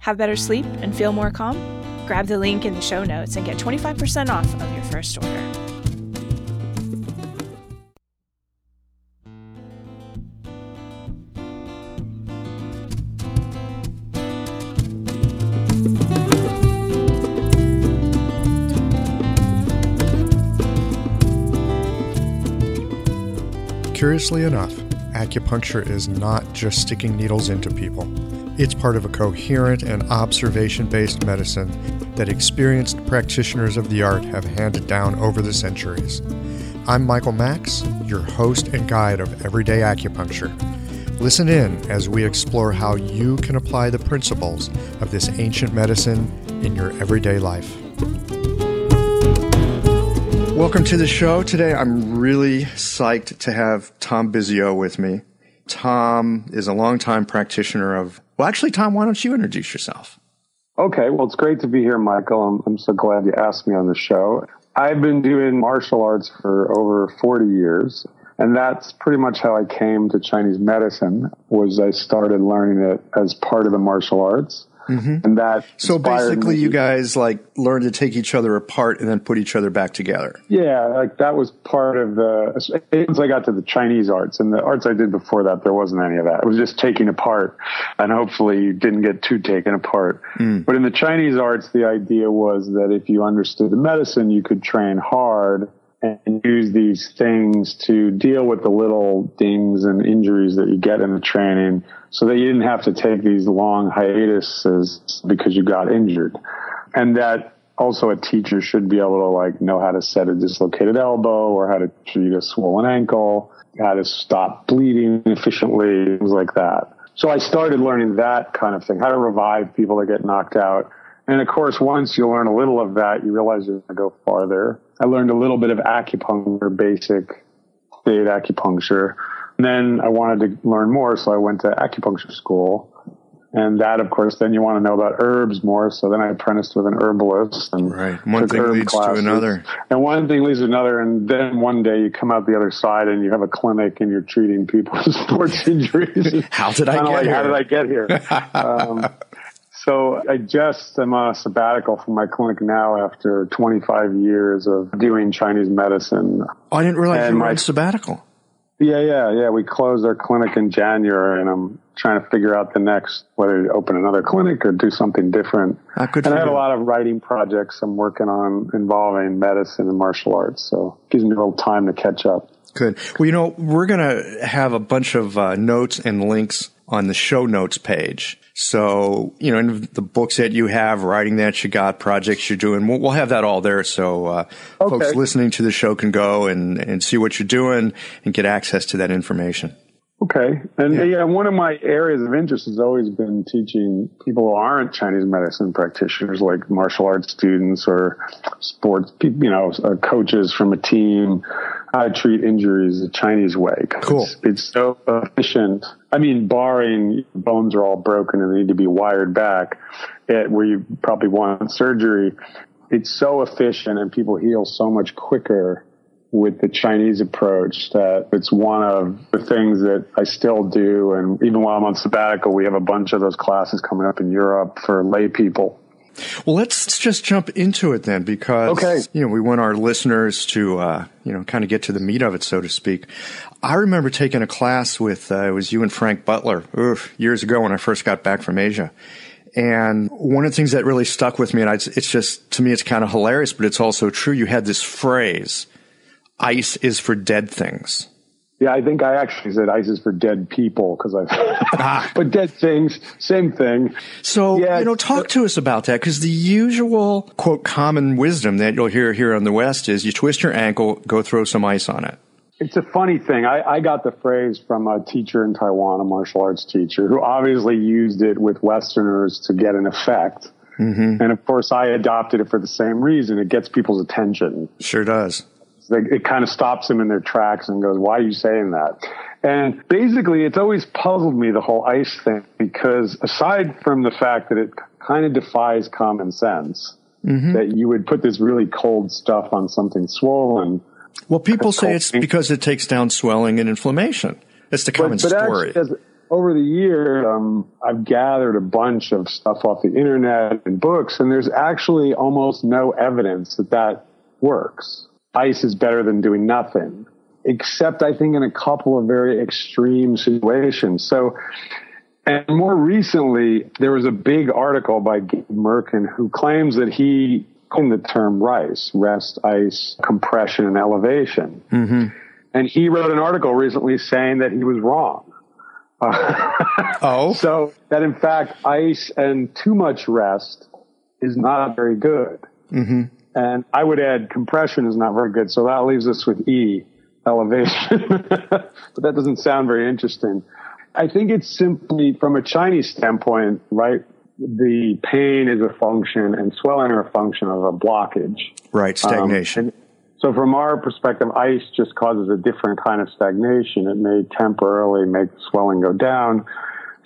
Have better sleep and feel more calm? Grab the link in the show notes and get 25% off of your first order. Curiously enough, acupuncture is not just sticking needles into people. It's part of a coherent and observation based medicine that experienced practitioners of the art have handed down over the centuries. I'm Michael Max, your host and guide of Everyday Acupuncture. Listen in as we explore how you can apply the principles of this ancient medicine in your everyday life. Welcome to the show. Today I'm really psyched to have Tom Bisio with me. Tom is a longtime practitioner of, well, actually, Tom, why don't you introduce yourself? Okay, well, it's great to be here, Michael. I'm, I'm so glad you asked me on the show. I've been doing martial arts for over 40 years, and that's pretty much how I came to Chinese medicine. Was I started learning it as part of the martial arts, Mm-hmm. And that so basically, me. you guys like learned to take each other apart and then put each other back together. Yeah, like that was part of the. Once I got to the Chinese arts and the arts I did before that, there wasn't any of that. It was just taking apart, and hopefully you didn't get too taken apart. Mm. But in the Chinese arts, the idea was that if you understood the medicine, you could train hard and use these things to deal with the little dings and injuries that you get in the training so that you didn't have to take these long hiatuses because you got injured. And that also a teacher should be able to like know how to set a dislocated elbow or how to treat a swollen ankle, how to stop bleeding efficiently, things like that. So I started learning that kind of thing, how to revive people that get knocked out. And of course, once you learn a little of that, you realize you're going to go farther. I learned a little bit of acupuncture, basic state acupuncture. And then I wanted to learn more, so I went to acupuncture school. And that, of course, then you want to know about herbs more. So then I apprenticed with an herbalist. And right. One thing leads classes. to another. And one thing leads to another. And then one day you come out the other side and you have a clinic and you're treating people with sports injuries. how did I get like, here? How did I get here? um, so I just am on a sabbatical from my clinic now after 25 years of doing Chinese medicine. Oh, I didn't realize and you were my, on sabbatical. Yeah, yeah, yeah. We closed our clinic in January, and I'm trying to figure out the next whether to open another clinic or do something different. Ah, good and I have a lot of writing projects I'm working on involving medicine and martial arts, so it gives me a little time to catch up. Good. Well, you know, we're going to have a bunch of uh, notes and links on the show notes page. So, you know, in the books that you have, writing that you got, projects you're doing, we'll, we'll have that all there. So, uh, okay. folks listening to the show can go and, and see what you're doing and get access to that information. Okay. And yeah. yeah. one of my areas of interest has always been teaching people who aren't Chinese medicine practitioners, like martial arts students or sports, you know, uh, coaches from a team, how to treat injuries the Chinese way. Cool. It's, it's so efficient. I mean, barring bones are all broken and they need to be wired back, it, where you probably want surgery, it's so efficient and people heal so much quicker with the Chinese approach that it's one of the things that I still do. And even while I'm on sabbatical, we have a bunch of those classes coming up in Europe for lay people. Well, let's just jump into it then, because okay. you know we want our listeners to uh, you know kind of get to the meat of it, so to speak. I remember taking a class with uh, it was you and Frank Butler oof, years ago when I first got back from Asia, And one of the things that really stuck with me, and it's, it's just, to me, it's kind of hilarious, but it's also true. You had this phrase, ice is for dead things. Yeah, I think I actually said ice is for dead people because I, ah. but dead things, same thing. So, yeah, you know, talk to us about that because the usual quote common wisdom that you'll hear here in the West is you twist your ankle, go throw some ice on it. It's a funny thing. I, I got the phrase from a teacher in Taiwan, a martial arts teacher, who obviously used it with Westerners to get an effect. Mm-hmm. And of course, I adopted it for the same reason. It gets people's attention. Sure does it kind of stops them in their tracks and goes, why are you saying that? And basically, it's always puzzled me, the whole ice thing, because aside from the fact that it kind of defies common sense, mm-hmm. that you would put this really cold stuff on something swollen. Well, people say it's because it takes down swelling and inflammation. It's the common but, but story. Over the years, um, I've gathered a bunch of stuff off the internet and books, and there's actually almost no evidence that that works ice is better than doing nothing, except I think in a couple of very extreme situations. So, and more recently, there was a big article by Gabe Mirkin who claims that he coined the term RICE, rest, ice, compression, and elevation. Mm-hmm. And he wrote an article recently saying that he was wrong. oh. So that in fact, ice and too much rest is not very good. Mm-hmm. And I would add compression is not very good. So that leaves us with E, elevation. but that doesn't sound very interesting. I think it's simply from a Chinese standpoint, right? The pain is a function and swelling are a function of a blockage. Right, stagnation. Um, so from our perspective, ice just causes a different kind of stagnation. It may temporarily make the swelling go down,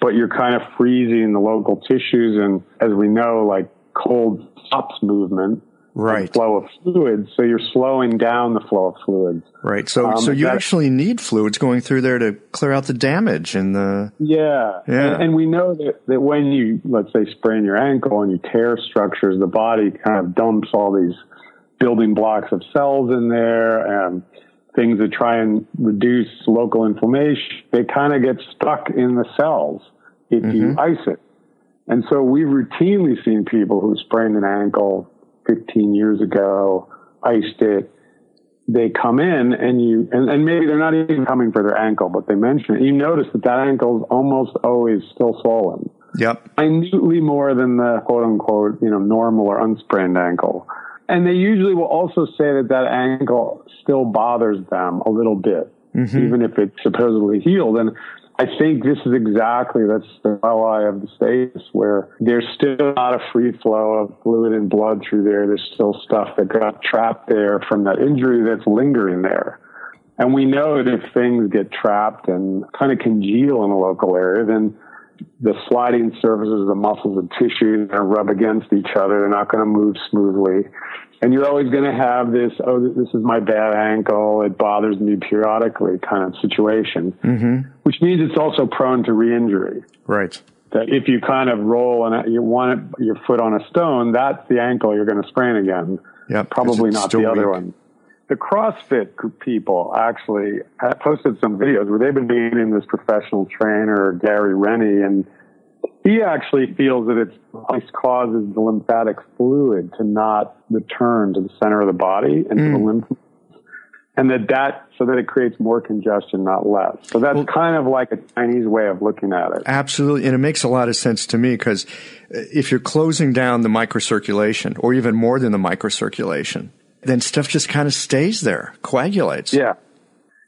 but you're kind of freezing the local tissues. And as we know, like cold stops movement right. flow of fluids. So you're slowing down the flow of fluids. Right. So, um, so you actually need fluids going through there to clear out the damage and the. Yeah. Yeah. And, and, we know that, that when you, let's say, sprain your ankle and you tear structures, the body kind of dumps all these building blocks of cells in there and things that try and reduce local inflammation. They kind of get stuck in the cells if mm-hmm. you ice it. And so we've routinely seen people who sprained an ankle 15 years ago, iced it. They come in and you, and, and maybe they're not even coming for their ankle, but they mention it. You notice that that ankle is almost always still swollen. Yep. Minutely more than the quote unquote, you know, normal or unsprained ankle. And they usually will also say that that ankle still bothers them a little bit, mm-hmm. even if it's supposedly healed. And I think this is exactly that's the ally of the status where there's still not a free flow of fluid and blood through there. There's still stuff that got trapped there from that injury that's lingering there. And we know that if things get trapped and kind of congeal in a local area, then the sliding surfaces of the muscles and tissues are rub against each other. They're not going to move smoothly. And you're always going to have this, oh, this is my bad ankle. It bothers me periodically kind of situation, mm-hmm. which means it's also prone to re-injury. Right. That if you kind of roll and you want your foot on a stone, that's the ankle you're going to sprain again. Yep. Probably not the other one. The CrossFit people actually posted some videos where they've been meeting this professional trainer, Gary Reinl, and he actually feels that it's ice causes the lymphatic fluid to not return to the center of the body and mm. to the lymph and that that so that it creates more congestion not less so that's well, kind of like a chinese way of looking at it absolutely and it makes a lot of sense to me because if you're closing down the microcirculation or even more than the microcirculation then stuff just kind of stays there coagulates yeah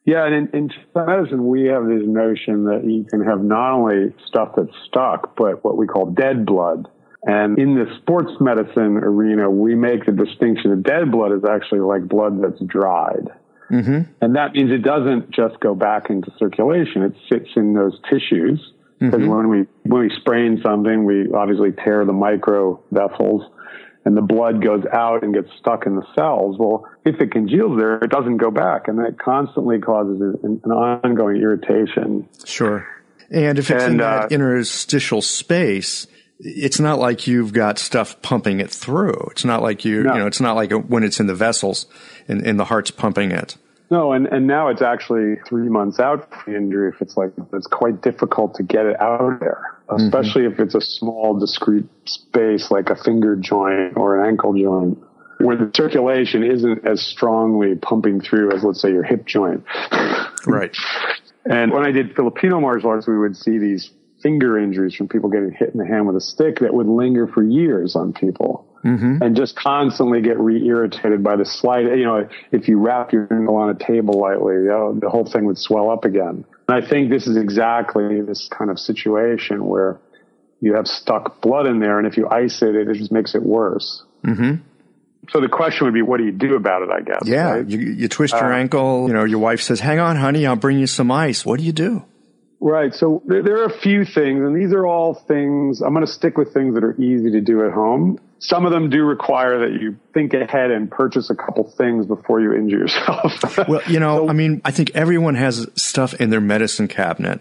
yeah, and in, in medicine, we have this notion that you can have not only stuff that's stuck, but what we call dead blood. And in the sports medicine arena, we make the distinction that dead blood is actually like blood that's dried. Mm-hmm. And that means it doesn't just go back into circulation. It sits in those tissues. Because mm-hmm. when we, when we sprain something, we obviously tear the micro vessels and the blood goes out and gets stuck in the cells. Well, if it congeals there, it doesn't go back, and that constantly causes an, ongoing irritation. Sure. And if it's and, in that uh, interstitial space, it's not like you've got stuff pumping it through. It's not like you, no. you know, it's not like when it's in the vessels and, and the heart's pumping it. No, and, and now it's actually three months out from the injury. If it's like, it's quite difficult to get it out of there. Especially mm-hmm. if it's a small, discrete space like a finger joint or an ankle joint where the circulation isn't as strongly pumping through as, let's say, your hip joint. right. And when I did Filipino martial arts, we would see these finger injuries from people getting hit in the hand with a stick that would linger for years on people. Mm-hmm. And just constantly get re-irritated by the slight, you know, if you wrap your ankle on a table lightly, you know, the whole thing would swell up again. And I think this is exactly this kind of situation where you have stuck blood in there, and if you ice it, it just makes it worse. Mm-hmm. So the question would be, what do you do about it? I guess. Yeah, right? you, you, twist your uh, ankle. You know, your wife says, "Hang on, honey, I'll bring you some ice." What do you do? Right. So there, are a few things, and these are all things. I'm going to stick with things that are easy to do at home. Some of them do require that you think ahead and purchase a couple things before you injure yourself. well, you know, so, I mean, I think everyone has stuff in their medicine cabinet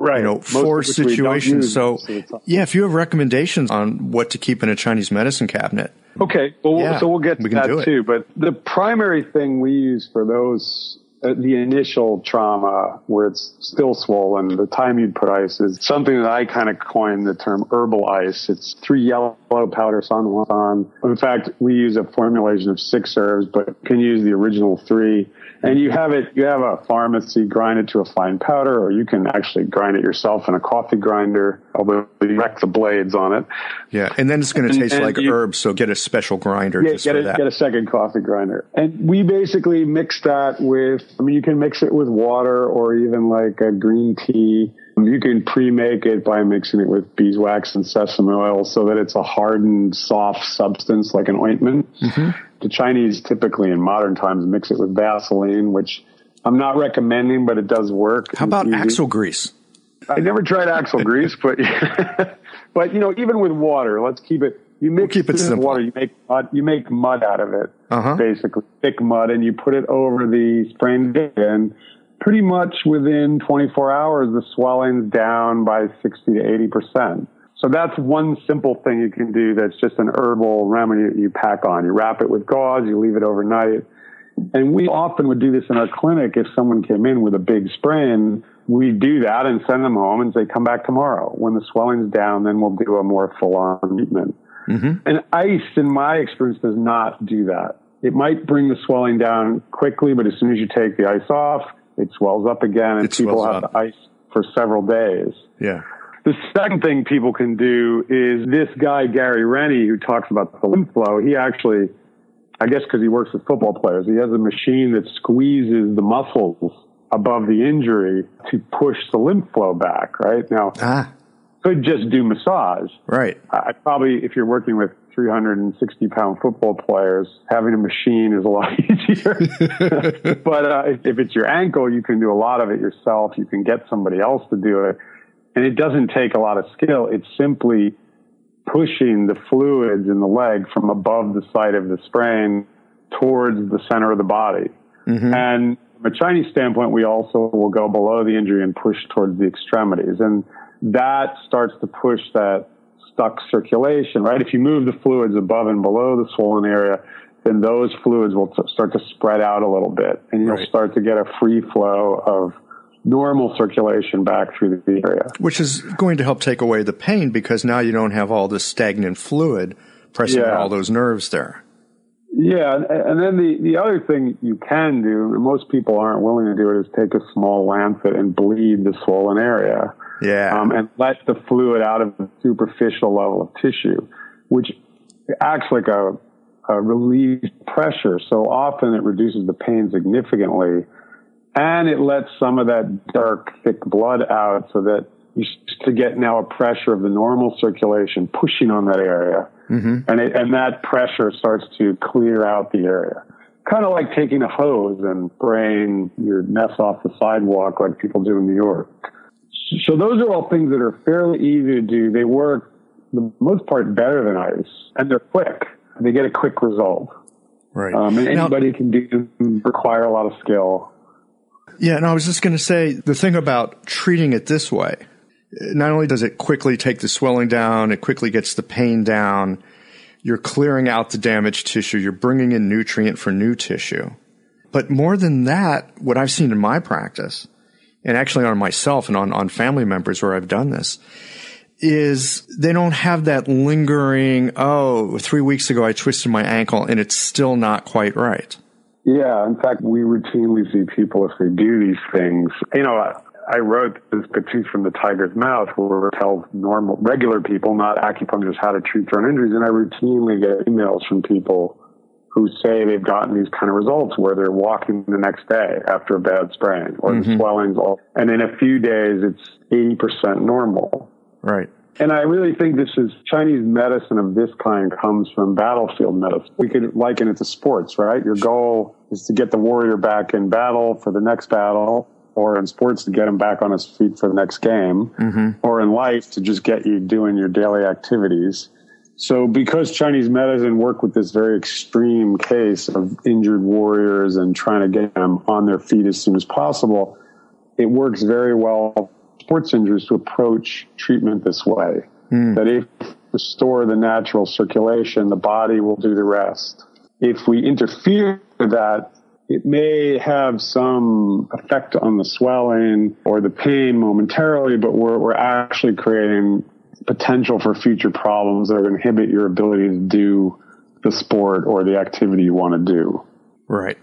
right. you know, Most for situations. So, yeah, if you have recommendations on what to keep in a Chinese medicine cabinet. Okay. Well, yeah, so we'll get to we that too. But the primary thing we use for those Uh, the initial trauma where it's still swollen, the time you'd put ice is something that I kind of coined the term herbal ice. It's three yellow powders on one. In fact, we use a formulation of six herbs, but can use the original three and you have it, you have a pharmacy grind it to a fine powder, or you can actually grind it yourself in a coffee grinder, although you wreck the blades on it. Yeah. And then it's going to taste and, like you, herbs. So get a special grinder yeah, just get for a, that. Get a second coffee grinder. And we basically mix that with, I mean, you can mix it with water or even like a green tea. You can pre-make it by mixing it with beeswax and sesame oil so that it's a hardened, soft substance like an ointment. Mm-hmm the Chinese typically in modern times mix it with Vaseline, which I'm not recommending, but it does work. How about axle grease? I never tried axle grease, but but you know, even with water, let's keep it. You mix we'll keep it simple. water. You make mud. You make mud out of it, uh-huh. basically thick mud, and you put it over the sprained and pretty much within 24 hours, the swelling's down by 60 to 80 percent. So that's one simple thing you can do that's just an herbal remedy that you pack on. You wrap it with gauze, you leave it overnight. And we often would do this in our clinic if someone came in with a big sprain. We do that and send them home and say, come back tomorrow. When the swelling's down, then we'll do a more full on treatment. Mm-hmm. And ice, in my experience, does not do that. It might bring the swelling down quickly, but as soon as you take the ice off, it swells up again and it people have up. the ice for several days. Yeah. The second thing people can do is this guy, Gary Reinl, who talks about the lymph flow, he actually, I guess because he works with football players, he has a machine that squeezes the muscles above the injury to push the lymph flow back, right? Now, ah. could just do massage. Right. I probably, if you're working with 360 pound football players, having a machine is a lot easier. but uh, if, if it's your ankle, you can do a lot of it yourself. You can get somebody else to do it. And it doesn't take a lot of skill. It's simply pushing the fluids in the leg from above the site of the sprain towards the center of the body. Mm-hmm. And from a Chinese standpoint, we also will go below the injury and push towards the extremities. And that starts to push that stuck circulation, right? If you move the fluids above and below the swollen area, then those fluids will t- start to spread out a little bit and you'll right. start to get a free flow of normal circulation back through the area. Which is going to help take away the pain because now you don't have all this stagnant fluid pressing yeah. on all those nerves there. Yeah, and then the, the other thing you can do, and most people aren't willing to do it, is take a small lancet and bleed the swollen area. Yeah. Um, and let the fluid out of the superficial level of tissue, which acts like a, a relief pressure. So often it reduces the pain significantly and it lets some of that dark, thick blood out so that you to get now a pressure of the normal circulation pushing on that area. Mm-hmm. And it, and that pressure starts to clear out the area. Kind of like taking a hose and spraying your mess off the sidewalk like people do in New York. So those are all things that are fairly easy to do. They work the most part better than ice and they're quick. They get a quick result. Right. Um, and anybody now, can do require a lot of skill. Yeah, and I was just going to say the thing about treating it this way, not only does it quickly take the swelling down, it quickly gets the pain down, you're clearing out the damaged tissue, you're bringing in nutrient for new tissue. But more than that, what I've seen in my practice, and actually on myself and on, on family members where I've done this, is they don't have that lingering, oh, three weeks ago I twisted my ankle and it's still not quite right. Yeah. In fact, we routinely see people if they do these things. You know, I wrote this Petite from the Tiger's Mouth where it tells normal, regular people, not acupuncturists, how to treat their injuries. And I routinely get emails from people who say they've gotten these kind of results where they're walking the next day after a bad sprain or mm-hmm. the swelling's all, and in a few days it's 80% normal. Right. And I really think this is Chinese medicine of this kind comes from battlefield medicine. We could liken it to sports, right? Your goal is to get the warrior back in battle for the next battle, or in sports to get him back on his feet for the next game, mm-hmm. or in life to just get you doing your daily activities. So because Chinese medicine worked with this very extreme case of injured warriors and trying to get them on their feet as soon as possible, it works very well sports injuries to approach treatment this way. Mm. That if restore the natural circulation, the body will do the rest. If we interfere with that, it may have some effect on the swelling or the pain momentarily, but we're, we're actually creating potential for future problems that are going to inhibit your ability to do the sport or the activity you want to do. Right.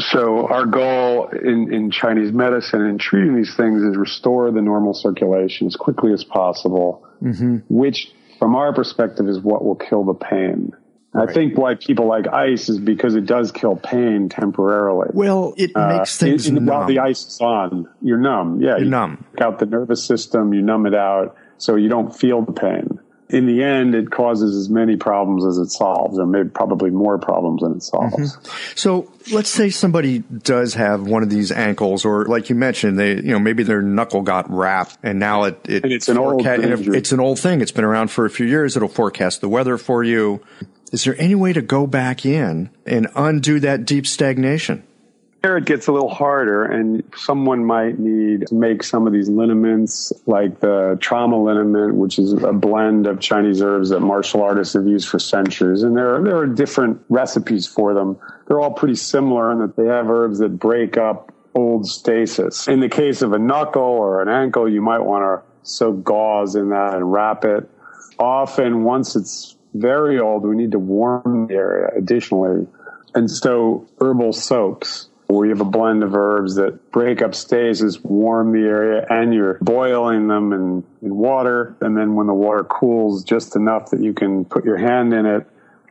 So our goal in, in Chinese medicine in treating these things is restore the normal circulation as quickly as possible, mm-hmm. which from our perspective is what will kill the pain. Right. I think why people like ice is because it does kill pain temporarily. Well, it uh, makes things in, in, While the ice is on, you're numb. Yeah, you're you numb. Out the nervous system, you numb it out, so you don't feel the pain in the end, it causes as many problems as it solves, or maybe probably more problems than it solves. Mm-hmm. So let's say somebody does have one of these ankles, or like you mentioned, they, you know, maybe their knuckle got wrapped and now it, it and it's an old injury. It's an old thing. It's been around for a few years. It'll forecast the weather for you. Is there any way to go back in and undo that deep stagnation? There it gets a little harder, and someone might need to make some of these liniments, like the trauma liniment, which is a blend of Chinese herbs that martial artists have used for centuries. And there are, there are different recipes for them. They're all pretty similar in that they have herbs that break up old stasis. In the case of a knuckle or an ankle, you might want to soak gauze in that and wrap it. Often, once it's very old, we need to warm the area additionally. And so herbal soaps where you have a blend of herbs that break up stasis, warm the area, and you're boiling them in, in water. And then when the water cools just enough that you can put your hand in it,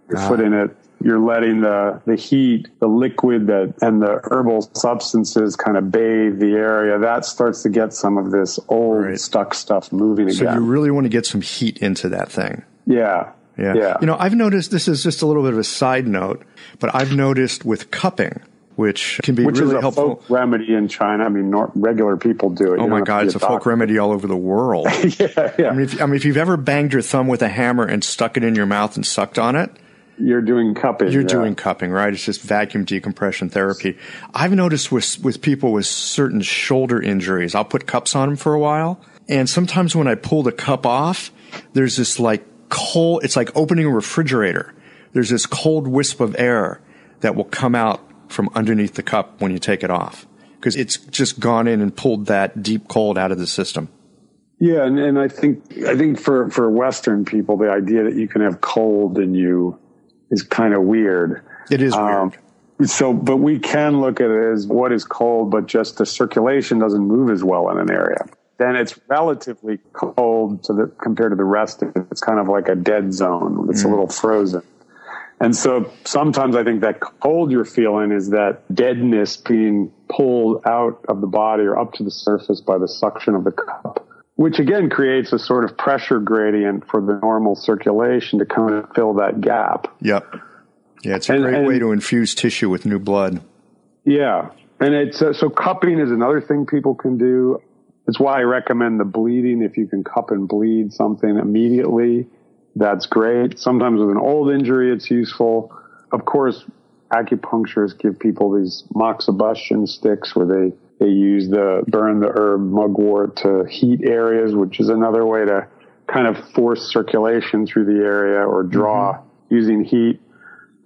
your ah. foot in it, you're letting the, the heat, the liquid that, and the herbal substances kind of bathe the area. That starts to get some of this old right. stuck stuff moving so again. So you really want to get some heat into that thing. Yeah. Yeah. yeah. You know, I've noticed this is just a little bit of a side note, but I've noticed with cupping, which can be which really is a helpful. folk remedy in China. I mean, regular people do it. Oh my God, it's a, a folk remedy all over the world. yeah, yeah. I mean, if, I mean, if you've ever banged your thumb with a hammer and stuck it in your mouth and sucked on it, you're doing cupping. You're yeah. doing cupping, right? It's just vacuum decompression therapy. I've noticed with with people with certain shoulder injuries, I'll put cups on them for a while, and sometimes when I pull the cup off, there's this like cold. It's like opening a refrigerator. There's this cold wisp of air that will come out from underneath the cup when you take it off because it's just gone in and pulled that deep cold out of the system. Yeah, and, and I think I think for for Western people, the idea that you can have cold in you is kind of weird. It is um, weird. So, but we can look at it as what is cold, but just the circulation doesn't move as well in an area. Then it's relatively cold to the compared to the rest of it. It's kind of like a dead zone. It's mm. a little frozen. And so sometimes I think that cold you're feeling is that deadness being pulled out of the body or up to the surface by the suction of the cup, which again creates a sort of pressure gradient for the normal circulation to come and fill that gap. Yep. Yeah, it's a and, great and, way to infuse tissue with new blood. Yeah. And it's uh, so cupping is another thing people can do. It's why I recommend the bleeding if you can cup and bleed something immediately that's great. Sometimes with an old injury, it's useful. Of course, acupuncturists give people these moxibustion sticks where they, they use the burn the herb mugwort to heat areas, which is another way to kind of force circulation through the area or draw mm-hmm. using heat.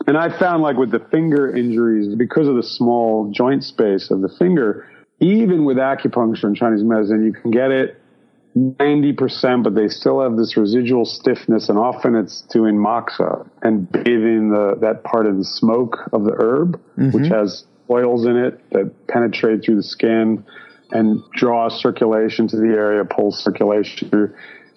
And I found like with the finger injuries, because of the small joint space of the finger, even with acupuncture and Chinese medicine, you can get it 90%, but they still have this residual stiffness, and often it's doing moxa and bathing the, that part of the smoke of the herb, mm-hmm. which has oils in it that penetrate through the skin and draw circulation to the area, pull circulation through.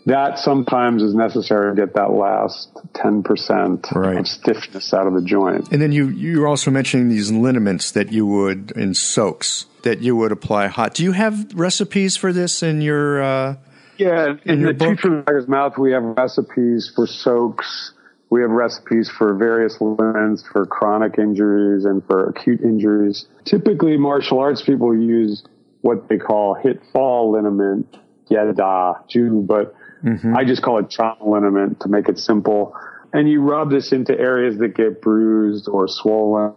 That sometimes is necessary to get that last 10% right. of stiffness out of the joint. And then you, you're also mentioning these liniments that you would, in soaks, that you would apply hot. Do you have recipes for this in your, uh, yeah, in, in the book? Tiger's Mouth, we have recipes for soaks. We have recipes for various liniments for chronic injuries and for acute injuries. Typically, martial arts people use what they call hit fall liniment, yeda, ju, but mm-hmm. I just call it trauma liniment to make it simple. And you rub this into areas that get bruised or swollen,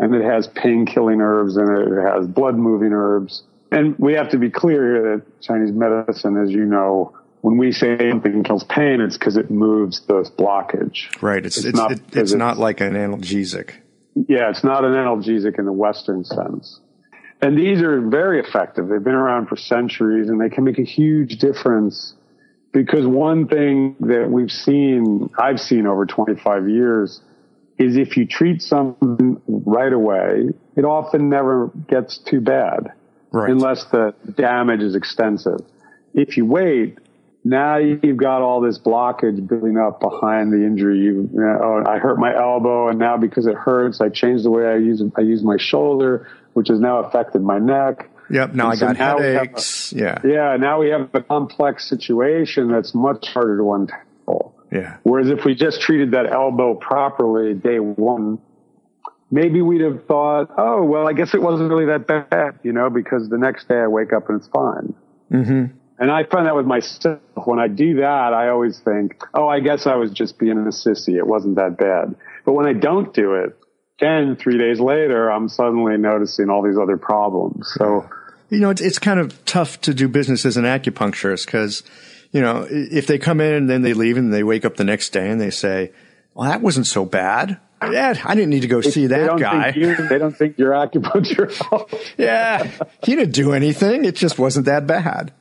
and it has pain killing herbs in it. It has blood moving herbs and we have to be clear here that Chinese medicine, as you know, when we say something kills pain, it's because it moves the blockage. Right. It's it's it's not, it's, it's not like an analgesic. Yeah, it's not an analgesic in the Western sense. And these are very effective. They've been around for centuries and they can make a huge difference because one thing that we've seen, I've seen over 25 years, is if you treat something right away, it often never gets too bad right. unless the damage is extensive. If you wait, now you've got all this blockage building up behind the injury. You, you know, oh, I hurt my elbow, and now because it hurts, I changed the way I use I use my shoulder, which has now affected my neck. Yep. Now and I so got now headaches. A, yeah. Yeah. Now we have a complex situation that's much harder to untangle. Yeah. Whereas if we just treated that elbow properly day one, maybe we'd have thought, oh, well, I guess it wasn't really that bad, you know, because the next day I wake up and it's fine. Mm-hmm. And I find that with myself. When I do that, I always think, oh, I guess I was just being a sissy. It wasn't that bad. But when I don't do it, then three days later, I'm suddenly noticing all these other problems. So, you know, it's, it's kind of tough to do business as an acupuncturist because, you know, if they come in and then they leave and they wake up the next day and they say, well, that wasn't so bad. Yeah, I didn't need to go see that guy. You, they don't think you're acupuncture. yeah, he didn't do anything. It just wasn't that bad.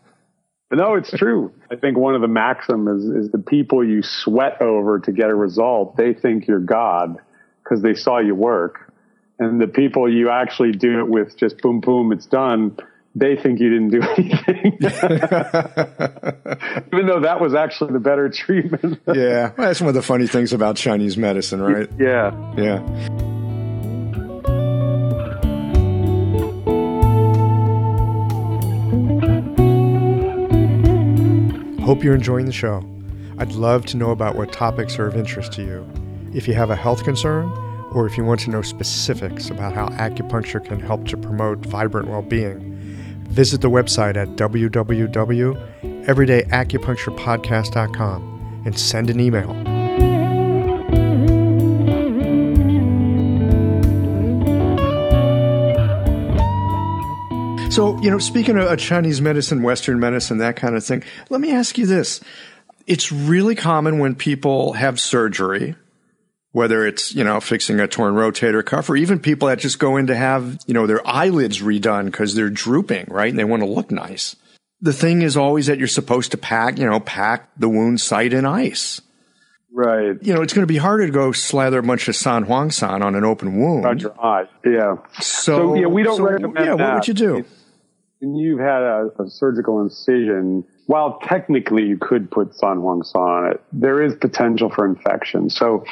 No, it's true. I think one of the maxims is, is the people you sweat over to get a result, they think you're God because they saw you work. And the people you actually do it with just boom, boom, it's done they think you didn't do anything. Even though that was actually the better treatment. yeah. Well, that's one of the funny things about Chinese medicine, right? Yeah. Yeah. Hope you're enjoying the show. I'd love to know about what topics are of interest to you. If you have a health concern, or if you want to know specifics about how acupuncture can help to promote vibrant well being, Visit the website at www.everydayacupuncturepodcast.com and send an email. So, you know, speaking of Chinese medicine, Western medicine, that kind of thing, let me ask you this. It's really common when people have surgery whether it's, you know, fixing a torn rotator cuff or even people that just go in to have, you know, their eyelids redone because they're drooping, right? And they want to look nice. The thing is always that you're supposed to pack, you know, pack the wound site in ice. Right. You know, it's going to be harder to go slather a bunch of San Huang San on an open wound. On your eye. Yeah. So, so yeah, we don't so, recommend Yeah, that. what would you do? When you've had a, a surgical incision, while technically you could put San Huang San on it, there is potential for infection. So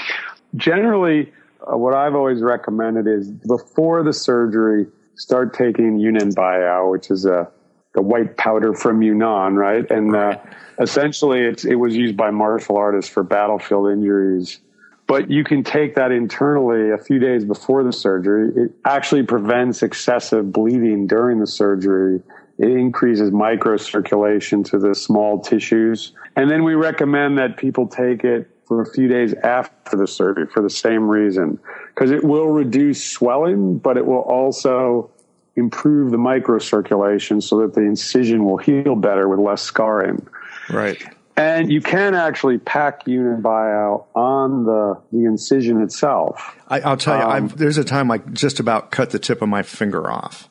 generally, uh, what I've always recommended is before the surgery, start taking Yunnan Baiyao, which is a the white powder from Yunnan, right? And uh, essentially, it was used by martial artists for battlefield injuries. But you can take that internally a few days before the surgery. It actually prevents excessive bleeding during the surgery. It increases microcirculation to the small tissues. And then we recommend that people take it for a few days after the surgery for the same reason, because it will reduce swelling, but it will also improve the microcirculation so that the incision will heal better with less scarring. Right. And you can actually pack Baiyao on the, the incision itself. I, will tell you, um, there's a time I just about cut the tip of my finger off.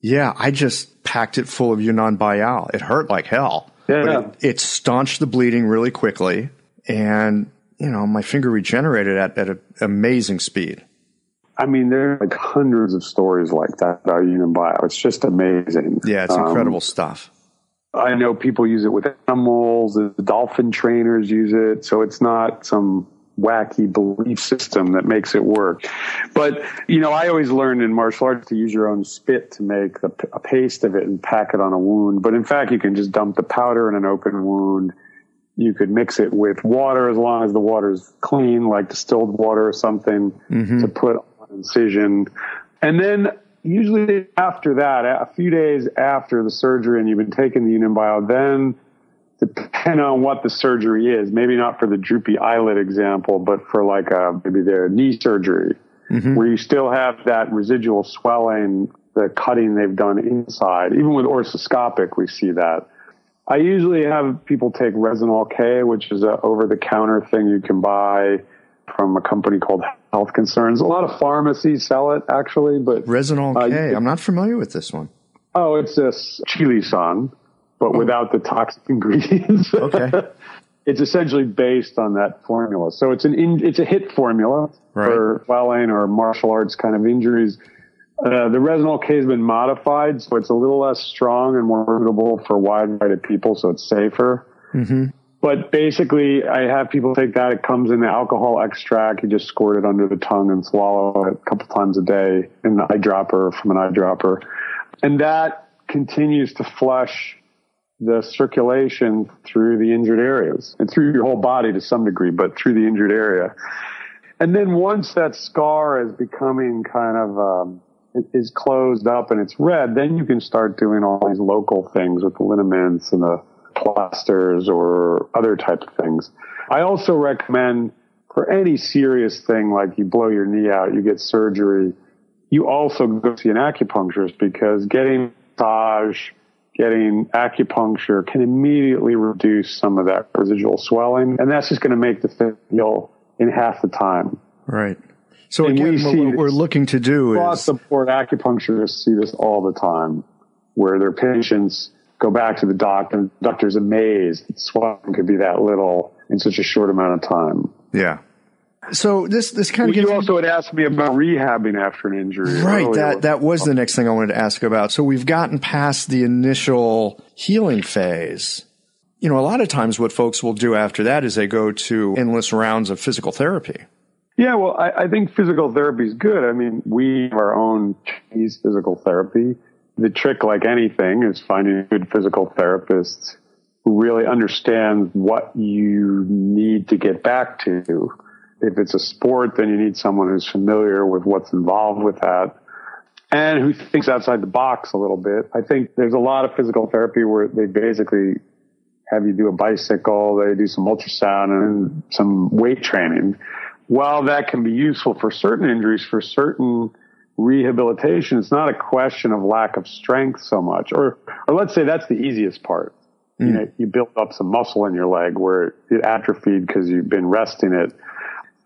Yeah, I just packed it full of Yunnan Baiyao. It hurt like hell. Yeah. It, it, staunched the bleeding really quickly. And, you know, my finger regenerated at, at an amazing speed. I mean, there are like hundreds of stories like that about Yunnan Baiyao. It's just amazing. Yeah, it's incredible um, stuff. I know people use it with animals. The dolphin trainers use it. So it's not some wacky belief system that makes it work. But, you know, I always learned in martial arts to use your own spit to make the, a paste of it and pack it on a wound. But in fact, you can just dump the powder in an open wound. You could mix it with water as long as the water is clean, like distilled water or something mm-hmm. to put on incision. And then usually after that, a few days after the surgery and you've been taking the Yunnan Baiyao, then depending on what the surgery is, maybe not for the droopy eyelid example, but for like a, maybe their knee surgery, mm-hmm. where you still have that residual swelling, the cutting they've done inside. Even with arthroscopic, we see that. I usually have people take Resinall K, which is a over the counter thing you can buy from a company called Health Concerns. A lot of pharmacies sell it actually, but Resinall K. Uh, I'm not familiar with this one. Oh, it's this Qi Li San but oh. without the toxic ingredients. Okay. it's essentially based on that formula. So it's an in, it's a hit formula right. for swelling or martial arts kind of injuries. Uh, the Resinall K has been modified, so it's a little less strong and more suitable for wide variety of people, so it's safer. Mm-hmm. But basically, I have people take that. It comes in the alcohol extract. You just squirt it under the tongue and swallow it a couple times a day in the eyedropper from an eyedropper. And that continues to flush the circulation through the injured areas and through your whole body to some degree, but through the injured area. And then once that scar is becoming kind of, um, is closed up and it's red, then you can start doing all these local things with the liniments and the plasters or other type of things. I also recommend for any serious thing like you blow your knee out, you get surgery, you also go see an acupuncturist because getting massage, getting acupuncture can immediately reduce some of that residual swelling. And that's just going to make the thing heal in half the time. Right. So and again, we what we're looking to do is support acupuncturists see this all the time, where their patients go back to the doctor and the doctor's amazed that swelling could be that little in such a short amount of time. Yeah. So this this kind well, of you also had asked me about rehabbing after an injury. Right. Earlier. That that was the next thing I wanted to ask about. So we've gotten past the initial healing phase. You know, a lot of times what folks will do after that is they go to endless rounds of physical therapy. Yeah, well, I, I think physical therapy is good. I mean, we have our own Chinese physical therapy. The trick, like anything, is finding good physical therapists who really understands what you need to get back to if it's a sport, then you need someone who's familiar with what's involved with that and who thinks outside the box a little bit. I think there's a lot of physical therapy where they basically have you do a bicycle, they do some ultrasound and some weight training. While that can be useful for certain injuries, for certain rehabilitation, it's not a question of lack of strength so much. Or, or let's say that's the easiest part. Mm. You know, you build up some muscle in your leg where it atrophied because you've been resting it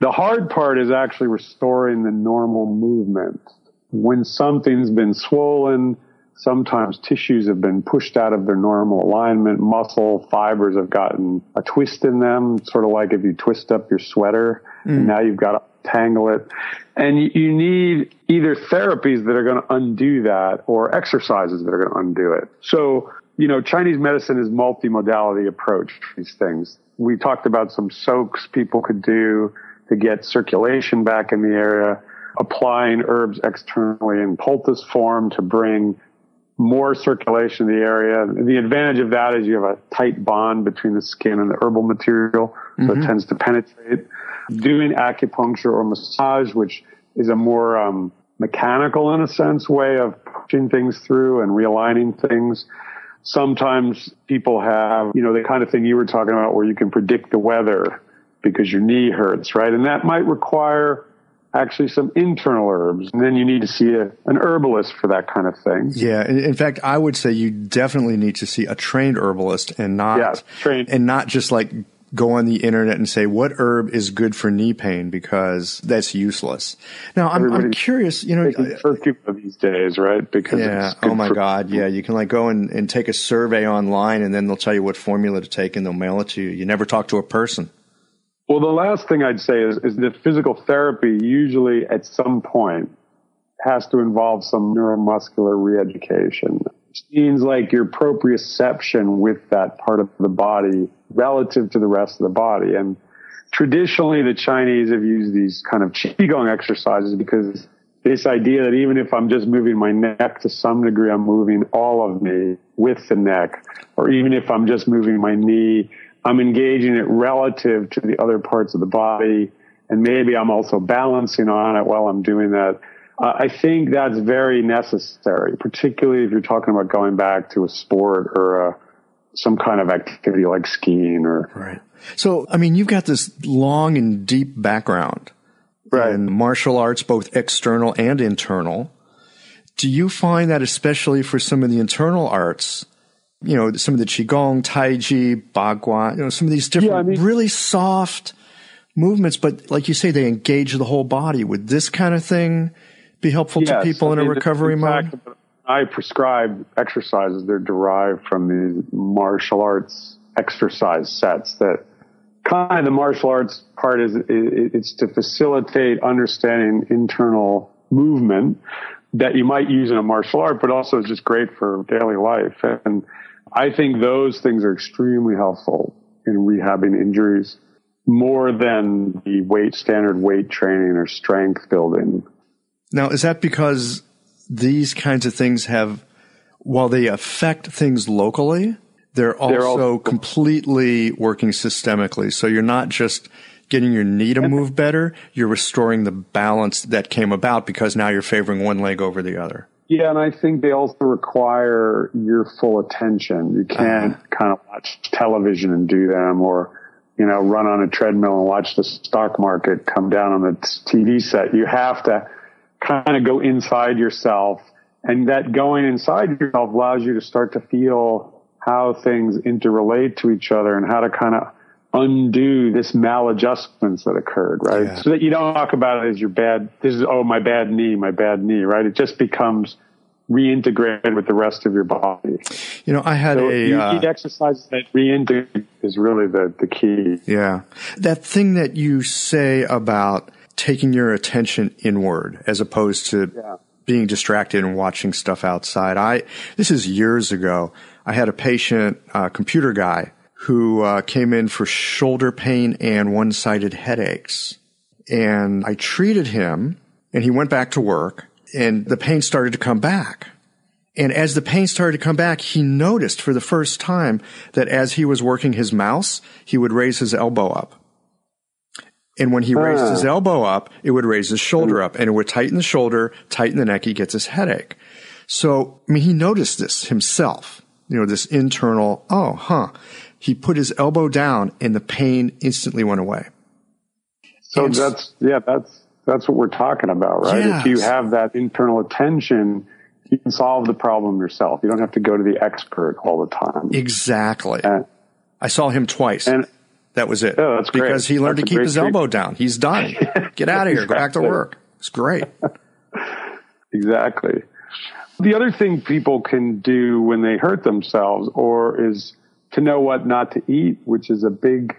the hard part is actually restoring the normal movement. When something's been swollen, sometimes tissues have been pushed out of their normal alignment. Muscle fibers have gotten a twist in them, sort of like if you twist up your sweater mm. and now you've got to tangle it. And you need either therapies that are going to undo that or exercises that are going to undo it. So, you know, Chinese medicine is multimodality approach to these things. We talked about some soaks people could do to get circulation back in the area, applying herbs externally in poultice form to bring more circulation in the area. The advantage of that is you have a tight bond between the skin and the herbal material, so mm-hmm. it tends to penetrate. Doing acupuncture or massage, which is a more um, mechanical, in a sense, way of pushing things through and realigning things. Sometimes people have, you know, the kind of thing you were talking about where you can predict the weather because your knee hurts, right? And that might require actually some internal herbs. And then you need to see a, an herbalist for that kind of thing. Yeah. In fact, I would say you definitely need to see a trained herbalist and not, trained. and not just like go on the internet and say what herb is good for knee pain because that's useless. Now I'm, I'm curious, you know, curcumin uh, these days, right? Because yeah, oh my god, yeah, you can like go and, and take a survey online and then they'll tell you what formula to take and they'll mail it to you. You never talk to a person. Well, the last thing I'd say is, is that physical therapy usually at some point has to involve some neuromuscular reeducation. Which means like your proprioception with that part of the body relative to the rest of the body. And traditionally the Chinese have used these kind of qigong exercises because this idea that even if I'm just moving my neck to some degree, I'm moving all of me with the neck, or even if I'm just moving my knee, I'm engaging it relative to the other parts of the body. And maybe I'm also balancing on it while I'm doing that. Uh, I think that's very necessary, particularly if you're talking about going back to a sport or a, some kind of activity like skiing or. Right. So, I mean, you've got this long and deep background right. in martial arts, both external and internal. Do you find that especially for some of the internal arts, you know, some of the Qigong, Tai Chi, Bagua, you know, some of these different, yeah, I mean, really soft movements, but like you say, they engage the whole body. Would this kind of thing be helpful yes, to people I in a recovery mode? I prescribe exercises. They're derived from these martial arts exercise sets that kind of the martial arts part is it's to facilitate understanding internal movement that you might use in a martial art, but also is just great for daily life. And I think those things are extremely helpful in rehabbing injuries more than the weight standard weight training or strength building. Now, is that because these kinds of things have, while they affect things locally, they're also, they're also completely working systemically. So you're not just getting your knee to move better, you're restoring the balance that came about because now you're favoring one leg over the other. Yeah, and I think they also require your full attention. You can't uh-huh. kind of watch television and do them or, you know, run on a treadmill and watch the stock market come down on the TV set. You have to kind of go inside yourself. And that going inside yourself allows you to start to feel how things interrelate to each other and how to kind of undo this maladjustments that occurred, right? Yeah. So that you don't talk about it as your bad, this is, oh, my bad knee, my bad knee, right? It just becomes reintegrated with the rest of your body. You know, I had so a, you uh, need exercises that reintegrate is really the, the key. Yeah. That thing that you say about taking your attention inward as opposed to yeah. being distracted and watching stuff outside. I, this is years ago. I had a patient, a computer guy who uh, came in for shoulder pain and one-sided headaches. And I treated him and he went back to work and the pain started to come back. And as the pain started to come back, he noticed for the first time that as he was working his mouse, he would raise his elbow up. And when he raised his ah. elbow up, it would raise his shoulder up and it would tighten the shoulder, tighten the neck. He gets his headache. So, I mean, he noticed this himself, you know, this internal, oh, huh. He put his elbow down and the pain instantly went away. So and that's, yeah, that's, that's what we're talking about, right? If you have that internal attention, you can solve the problem yourself. You don't have to go to the expert all the time. Exactly. And, I saw him twice. And that was it. Oh, that's great. Because he learned that's to keep his elbow down. He's done. Get out of here. Go back to work. It's great. exactly. The other thing people can do when they hurt themselves or is to know what not to eat, which is a big.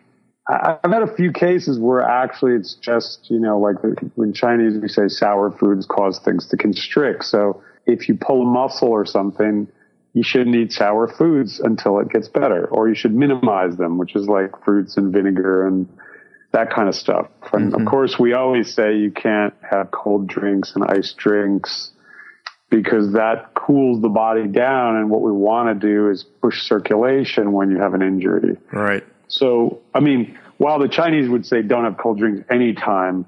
I've had a few cases where actually it's just, you know, like when Chinese we say sour foods cause things to constrict. So if you pull a muscle or something, you shouldn't eat sour foods until it gets better, or you should minimize them, which is like fruits and vinegar and that kind of stuff. And mm-hmm. of course, we always say you can't have cold drinks and ice drinks because that cools the body down. And what we want to do is push circulation when you have an injury. Right. So, I mean, while the Chinese would say don't have cold drinks anytime,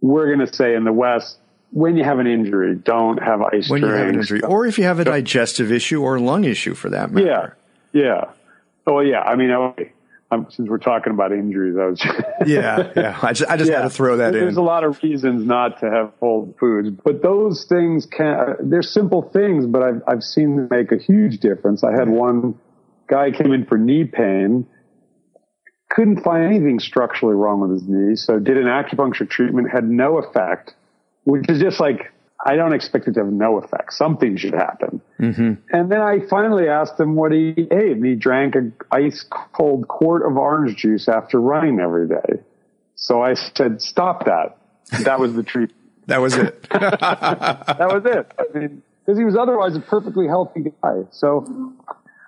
we're going to say in the West, when you have an injury, don't have ice when drinks. you have an injury, or if you have a digestive issue or lung issue for that matter. Yeah, yeah. Oh, yeah. I mean, okay. Um, since we're talking about injuries, I was. yeah, yeah. I just, I just yeah. had to throw that There's in. There's a lot of reasons not to have cold foods, but those things can. They're simple things, but I've I've seen them make a huge difference. I had one guy came in for knee pain, couldn't find anything structurally wrong with his knee. So did an acupuncture treatment, had no effect, which is just like, I don't expect it to have no effect. Something should happen. Mm-hmm. And then I finally asked him what he ate. And he drank an ice cold quart of orange juice after running every day. So I said, stop that. That was the treat. that was it. that was it. I mean, because he was otherwise a perfectly healthy guy. So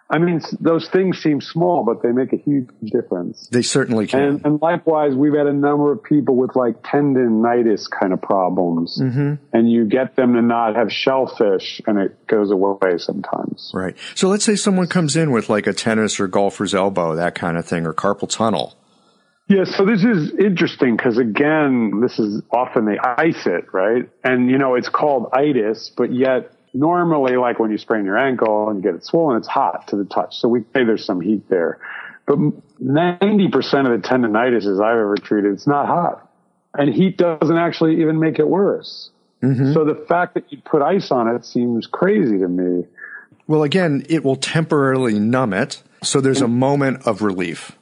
I mean, those things seem small, but they make a huge difference. They certainly can. And, and likewise, we've had a number of people with like tendonitis kind of problems, mm-hmm. and you get them to not have shellfish, and it goes away sometimes. Right. So let's say someone comes in with like a tennis or golfer's elbow, that kind of thing, or carpal tunnel. Yeah, so this is interesting because again, this is often they ice it, right? And you know, it's called itis, but yet normally like when you sprain your ankle and you get it swollen, it's hot to the touch. So we say there's some heat there. But 90% of the tendonitis I've ever treated, it's not hot. And heat doesn't actually even make it worse. Mm-hmm. So the fact that you put ice on it seems crazy to me. Well, again, it will temporarily numb it. So there's a moment of relief.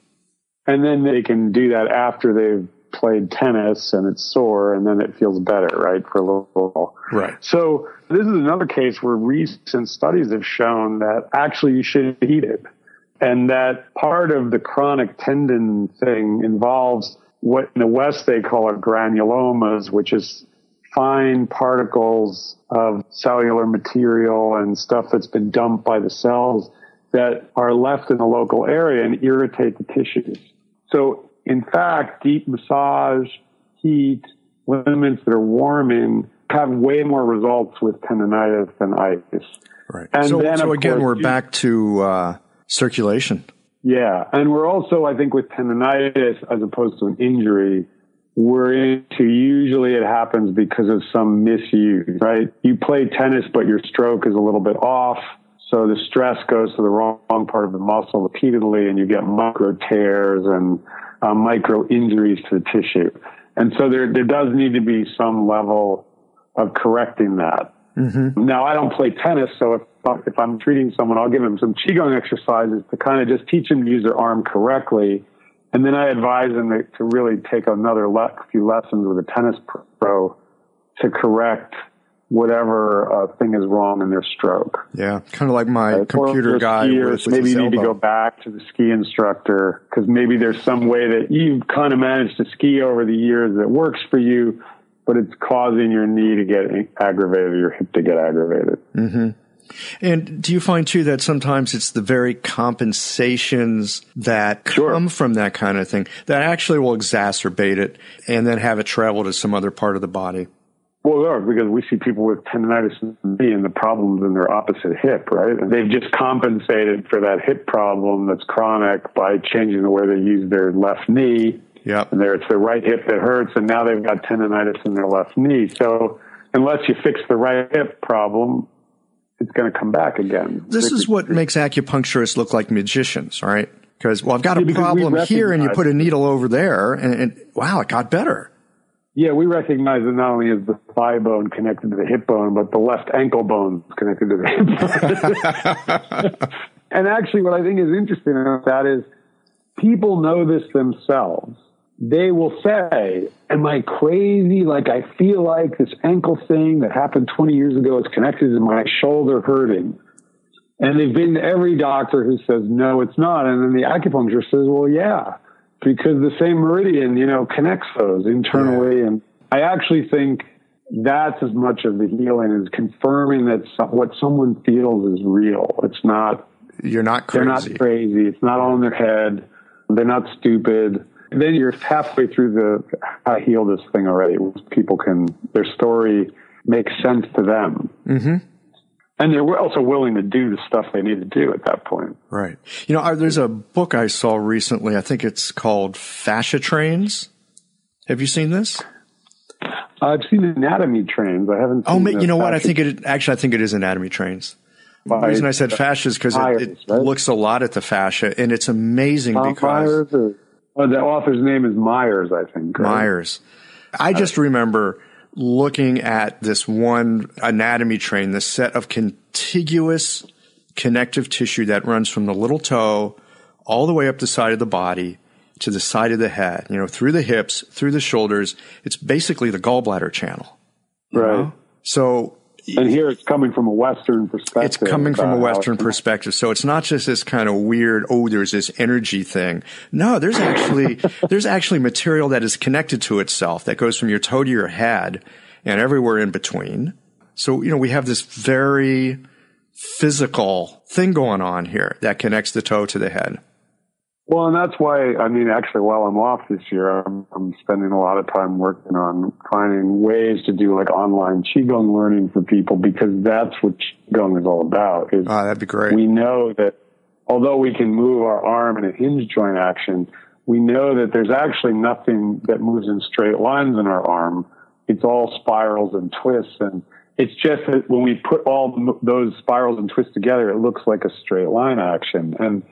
And then they can do that after they've played tennis and it's sore and then it feels better, right? For a little while. Right. So this is another case where recent studies have shown that actually you should heat it. And that part of the chronic tendon thing involves what in the West they call it granulomas, which is fine particles of cellular material and stuff that's been dumped by the cells that are left in the local area and irritate the tissues. So in fact, deep massage, heat, limits that are warming have way more results with tendonitis than ice. Right. And so, then, so again, course, we're back to uh, circulation. Yeah. And we're also, I think, with tendonitis, as opposed to an injury, we're into usually it happens because of some misuse, right? You play tennis, but your stroke is a little bit off. So the stress goes to the wrong part of the muscle repeatedly and you get micro tears and uh, micro injuries to the tissue. And so there, there does need to be some level of correcting that. Mm-hmm. Now, I don't play tennis, so if, if I'm treating someone, I'll give them some Qigong exercises to kind of just teach them to use their arm correctly. And then I advise them to, to really take another le- few lessons with a tennis pro to correct whatever uh, thing is wrong in their stroke. Yeah, kind of like my right? computer guy. Skiers, with, maybe you need elbow. to go back to the ski instructor because maybe there's some way that you've kind of managed to ski over the years that works for you, but it's causing your knee to get aggravated, or your hip to get aggravated. Mm-hmm. And do you find too that sometimes it's the very compensations that sure. come from that kind of thing that actually will exacerbate it and then have it travel to some other part of the body? Well, because we see people with tendonitis in the knee and the problems in their opposite hip, right? And they've just compensated for that hip problem that's chronic by changing the way they use their left knee. Yeah. And there it's the right hip that hurts, and now they've got tendonitis in their left knee. So unless you fix the right hip problem, it's going to come back again. This is what makes acupuncturists look like magicians, right? Because, well, I've got a problem here, and you put a needle over there, and, and wow, it got better. Yeah, we recognize that not only is the thigh bone connected to the hip bone, but the left ankle bone is connected to the hip bone. and actually, what I think is interesting about that is people know this themselves. They will say, Am I crazy? Like, I feel like this ankle thing that happened 20 years ago is connected to my shoulder hurting. And they've been to every doctor who says, No, it's not. And then the acupuncturist says, Well, yeah because the same meridian, you know, connects those internally. Yeah. And I actually think that's as much of the healing is confirming that what someone feels is real. It's not. You're not crazy. They're not crazy. It's not all in their head. They're not stupid. And then you're halfway through the how to heal this thing already. People can their story makes sense to them. Mm-hmm and they're also willing to do the stuff they need to do at that point. Right. You know, there's a book I saw recently. I think it's called Fascia Trains. Have you seen this? I've seen Anatomy Trains. I haven't. oh, you know what? I think it actually. I think it is Anatomy Trains. The reason I said fascia is because it, it right? looks a lot at the fascia, and it's amazing Tom because or, oh, the author's name is Myers, I think. Right? Myers. I just uh, remember looking at this one anatomy train, this set of contiguous connective tissue that runs from the little toe all the way up the side of the body, to the side of the head, you know, through the hips, through the shoulders. It's basically the gallbladder channel. Right. Know? So and here it's coming from a Western perspective. It's coming from a Western perspective. So it's not just this kind of weird, oh, there's this energy thing. No, there's actually, there's actually material that is connected to itself that goes from your toe to your head and everywhere in between. So, you know, we have this very physical thing going on here that connects the toe to the head. Well, and that's why, I mean, actually, while I'm off this year, I'm, I'm spending a lot of time working on finding ways to do like online Qigong learning for people because that's what Qigong is all about. Is oh, that'd be great. We know that although we can move our arm in a hinge joint action, we know that there's actually nothing that moves in straight lines in our arm. It's all spirals and twists. And it's just that when we put all those spirals and twists together, it looks like a straight line action. And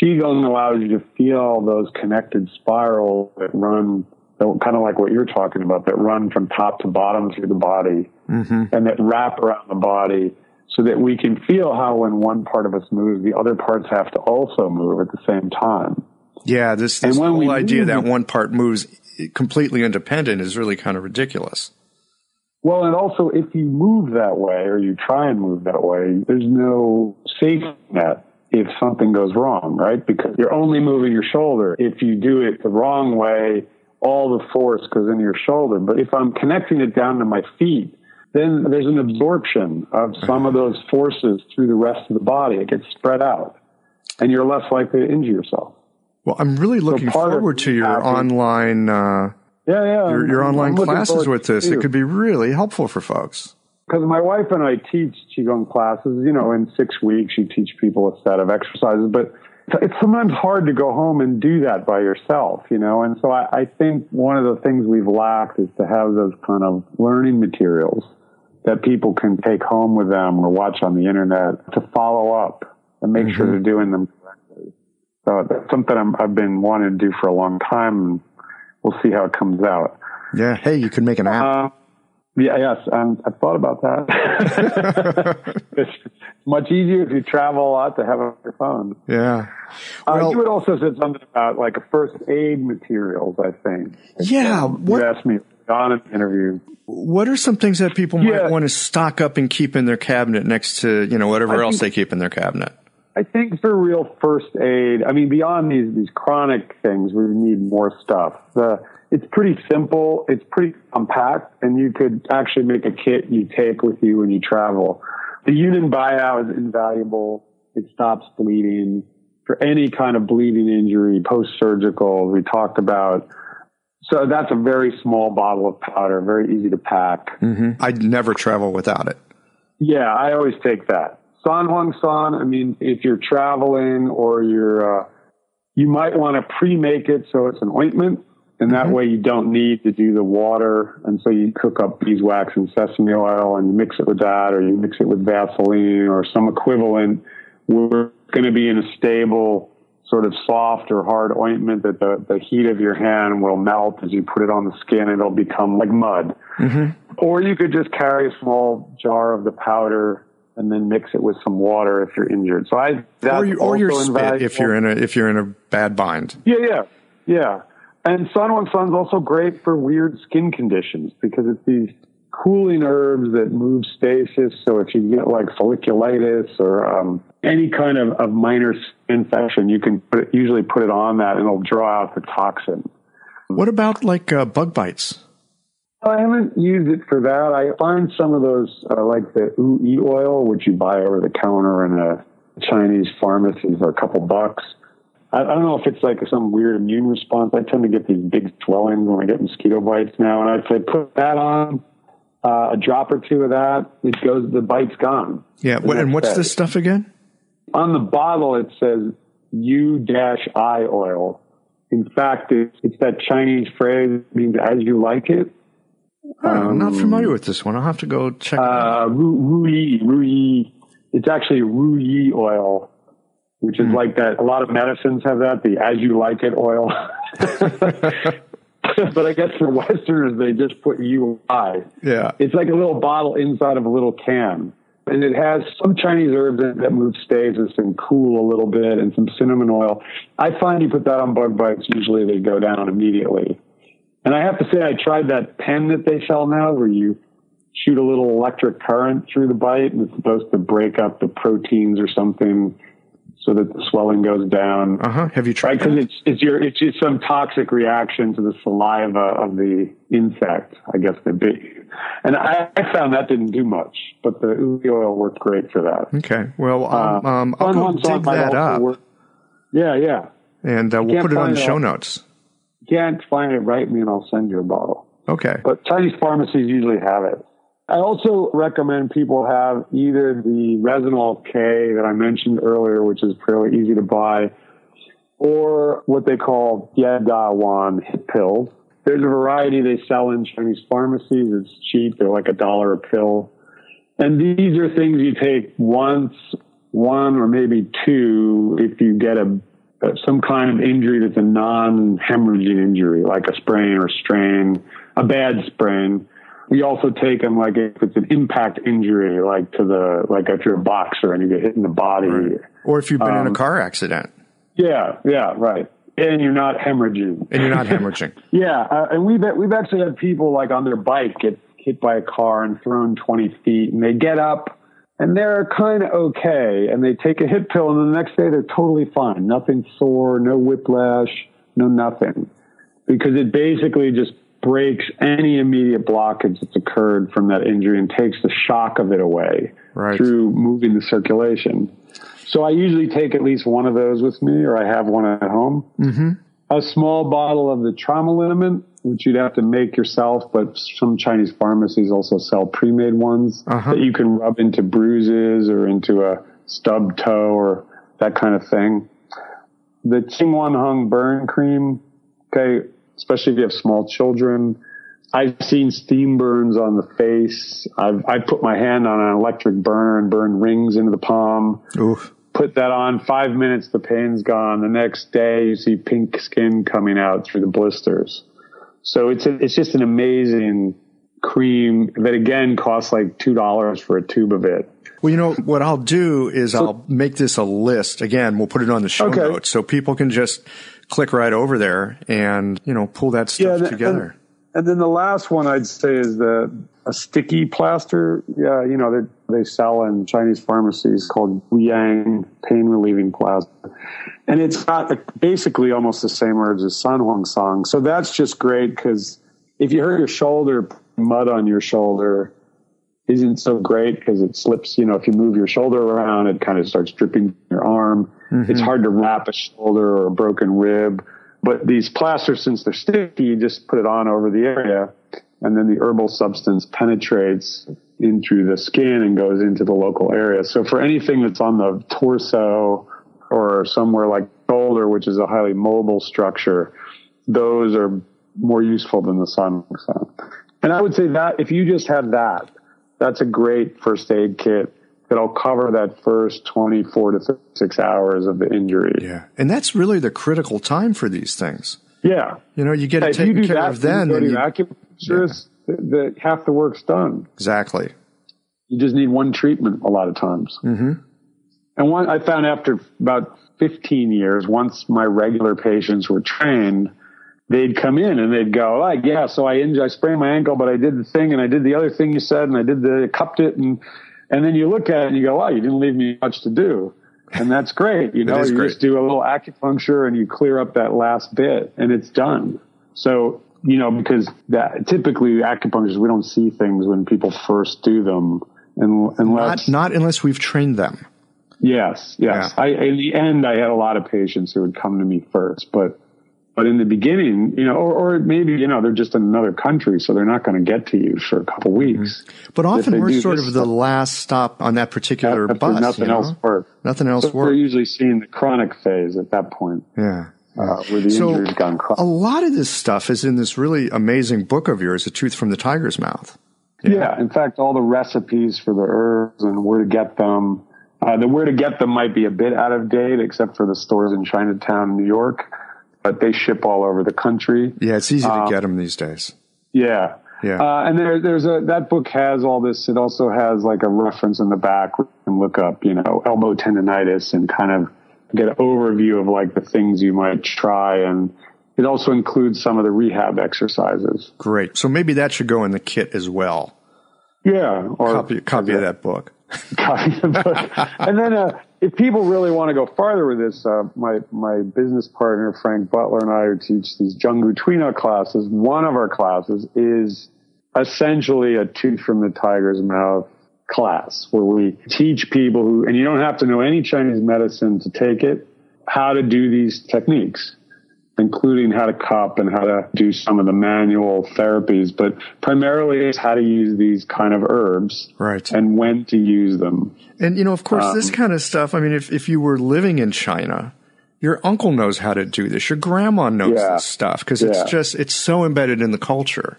Qigong allows you to feel those connected spirals that run, kind of like what you're talking about, that run from top to bottom through the body mm-hmm. and that wrap around the body so that we can feel how when one part of us moves, the other parts have to also move at the same time. Yeah, this, this whole idea that one part moves completely independent is really kind of ridiculous. Well, and also if you move that way or you try and move that way, there's no safety net if something goes wrong, right? Because you're only moving your shoulder. If you do it the wrong way, all the force goes into your shoulder. But if I'm connecting it down to my feet, then there's an absorption of some of those forces through the rest of the body. It gets spread out and you're less likely to injure yourself. Well, I'm really looking so forward to your online, uh, yeah, yeah, your, your online classes with this. It could be really helpful for folks because my wife and I teach qigong classes. You know, in six weeks, you teach people a set of exercises, but it's sometimes hard to go home and do that by yourself. You know, and so I, I think one of the things we've lacked is to have those kind of learning materials that people can take home with them or watch on the internet to follow up and make mm-hmm. sure they're doing them correctly. So that's something i have been wanting to do for a long time. And we'll see how it comes out. Yeah. Hey, you could make an app. Uh, yeah, yes, um, I've thought about that. it's much easier if you travel a lot to have on your phone. Yeah. Well, uh, you had also said something about like first aid materials. I think. Yeah. What, you asked me on an interview. What are some things that people might yeah. want to stock up and keep in their cabinet next to you know whatever I else think, they keep in their cabinet? I think for real first aid, I mean, beyond these these chronic things, we need more stuff. The it's pretty simple. It's pretty compact, and you could actually make a kit you take with you when you travel. The Yunnan Baiyao is invaluable. It stops bleeding for any kind of bleeding injury, post-surgical. We talked about. So that's a very small bottle of powder, very easy to pack. Mm-hmm. I'd never travel without it. Yeah, I always take that. San Huang San. I mean, if you're traveling or you're, uh, you might want to pre-make it so it's an ointment and that mm-hmm. way you don't need to do the water. And so you cook up beeswax and sesame oil and you mix it with that or you mix it with Vaseline or some equivalent. We're going to be in a stable sort of soft or hard ointment that the, the heat of your hand will melt as you put it on the skin and it'll become like mud. Mm-hmm. Or you could just carry a small jar of the powder and then mix it with some water if you're injured. So I, or, you, or your spit if you're in a, if you're in a bad bind. Yeah, yeah, yeah. San Huang San is also great for weird skin conditions because it's these cooling herbs that move stasis. So if you get like folliculitis or um, any kind of, of minor infection, you can put it, usually put it on that and it'll draw out the toxin. What about like uh, bug bites? I haven't used it for that. I find some of those, uh, like the Wu oil, which you buy over the counter in a Chinese pharmacy for a couple bucks. I, don't know if it's like some weird immune response. I tend to get these big swellings when I get mosquito bites now, and I'd say put that on. Uh, a drop or two of that, it goes, the bite's gone. Yeah. What, and what's this stuff again? On the bottle, it says U dash I oil. In fact, it's, it's that Chinese phrase means as you like it. Oh, um, I'm not familiar with this one. I'll have to go check it uh, out. Ru, Yi, Ru Yi. It's actually Ru Yi oil which is mm. like that. A lot of medicines have that, the as you like it oil. but I guess for Westerners, they just put UI. Yeah. It's like a little bottle inside of a little can. and it has some Chinese herbs in it that move stasis and cool a little bit, and some cinnamon oil. I find you put that on bug bites, usually they go down immediately. And I have to say, I tried that pen that they sell now, where you shoot a little electric current through the bite, and it's supposed to break up the proteins or something so that the swelling goes down. Uh huh. Have you tried? Because it's it's your it's just some toxic reaction to the saliva of the insect. I guess the bit, and I, I found that didn't do much, but the ubi oil worked great for that. Okay. Well, um, uh, um, I'll go dig that up. Work. Yeah, yeah. And uh, we'll put it on the show notes. Can't find it, write me and I'll send you a bottle. Okay. But Chinese pharmacies usually have it. I also recommend people have either the Resinall K that I mentioned earlier, which is fairly easy to buy, or what they call Wan hip pills. There's a variety they sell in Chinese pharmacies. It's cheap. They're like a dollar a pill. And these are things you take once, one or maybe two if you get a some kind of injury that's a non-hemorrhaging injury, like a sprain or strain, a bad sprain we also take them like if it's an impact injury, like to the like if you're a boxer and you get hit in the body, right. or if you've been um, in a um, car accident. Yeah, yeah, right. And you're not hemorrhaging. And you're not hemorrhaging. yeah, uh, and we've we've actually had people like on their bike get hit by a car and thrown 20 feet, and they get up and they're kind of okay, and they take a hip pill, and the next day they're totally fine, nothing sore, no whiplash, no nothing, because it basically just breaks any immediate blockage that's occurred from that injury and takes the shock of it away right. through moving the circulation. So I usually take at least one of those with me, or I have one at home. Mm-hmm. A small bottle of the trauma liniment, which you'd have to make yourself, but some Chinese pharmacies also sell pre-made ones uh-huh. that you can rub into bruises or into a stub toe or that kind of thing. The Qing Wan Hung burn cream, okay, especially if you have small children. I've seen steam burns on the face. I've I put my hand on an electric burner and burned rings into the palm. Oof. Put that on five minutes, the pain's gone. The next day, you see pink skin coming out through the blisters. So it's a, it's just an amazing cream that again costs like two dollars for a tube of it. Well, you know what I'll do is so, I'll make this a list. Again, we'll put it on the show okay. notes so people can just click right over there and you know pull that stuff yeah, together. And, and, then the last one I'd say is the a sticky plaster. Yeah, you know they they sell in Chinese pharmacies called Yang pain relieving plaster, and it's got basically almost the same words as San Huang San. So that's just great because if you hurt your shoulder, mud on your shoulder isn't so great because it slips. You know, if you move your shoulder around, it kind of starts dripping your arm. Mm-hmm. It's hard to wrap a shoulder or a broken rib. But these plasters, since they're sticky, you just put it on over the area and then the herbal substance penetrates into the skin and goes into the local area. So for anything that's on the torso or somewhere like shoulder, which is a highly mobile structure, those are more useful than the sun. And I would say that if you just have that, that's a great first aid kit that'll cover that first 24 to 36 hours of the injury. Yeah. And that's really the critical time for these things. Yeah. You know, you get it taken care that, of then. You go to you, acupuncturist, yeah. the, the, half the work's done. Exactly. You just need one treatment a lot of times. Mm-hmm. And one, I found after about 15 years, once my regular patients were trained, they'd come in and they'd go, like, yeah, so I injured, I sprained my ankle, but I did the thing and I did the other thing you said and I did the, cupped it and, and then you look at it and you go, wow, you didn't leave me much to do. And that's great. You know, you great. just do a little acupuncture and you clear up that last bit and it's done. So, you know, because that typically acupuncturists, we don't see things when people first do them and, unless. Not, not unless we've trained them. Yes, yes. Yeah. I, in the end, I had a lot of patients who would come to me first, but but in the beginning, you know, or, or maybe, you know, they're just in another country, so they're not going to get to you for a couple weeks. Mm-hmm. But often we're sort of the last stop on that particular bus. Nothing you know? else works. Nothing else so works. We're usually seeing the chronic phase at that point. Yeah. Uh, where the so. A lot of this stuff is in this really amazing book of yours, The Tooth from the Tiger's Mouth. Yeah. yeah. In fact, all the recipes for the herbs and where to get them. Uh, the where to get them might be a bit out of date, except for the stores in Chinatown, New York but they ship all over the country. Yeah, it's easy to um, get them these days. Yeah. Yeah. Uh, and there, there's a, that book has all this. It also has like a reference in the back and look up, you know, elbow tendonitis and kind of get an overview of like the things you might try. And it also includes some of the rehab exercises. Great. So maybe that should go in the kit as well. Yeah. Or copy, copy of that book. copy the book. and then, uh, if people really want to go farther with this, uh, my my business partner Frank Butler and I who teach these Zheng Gu classes. One of our classes is essentially a tooth from the tiger's mouth class where we teach people who, and you don't have to know any Chinese medicine to take it, how to do these techniques including how to cup and how to do some of the manual therapies, but primarily it's how to use these kind of herbs. Right. And when to use them. And, you know, of course, um, this kind of stuff, I mean, if, if you were living in China, your uncle knows how to do this. Your grandma knows yeah. this stuff because it's yeah. just, it's so embedded in the culture.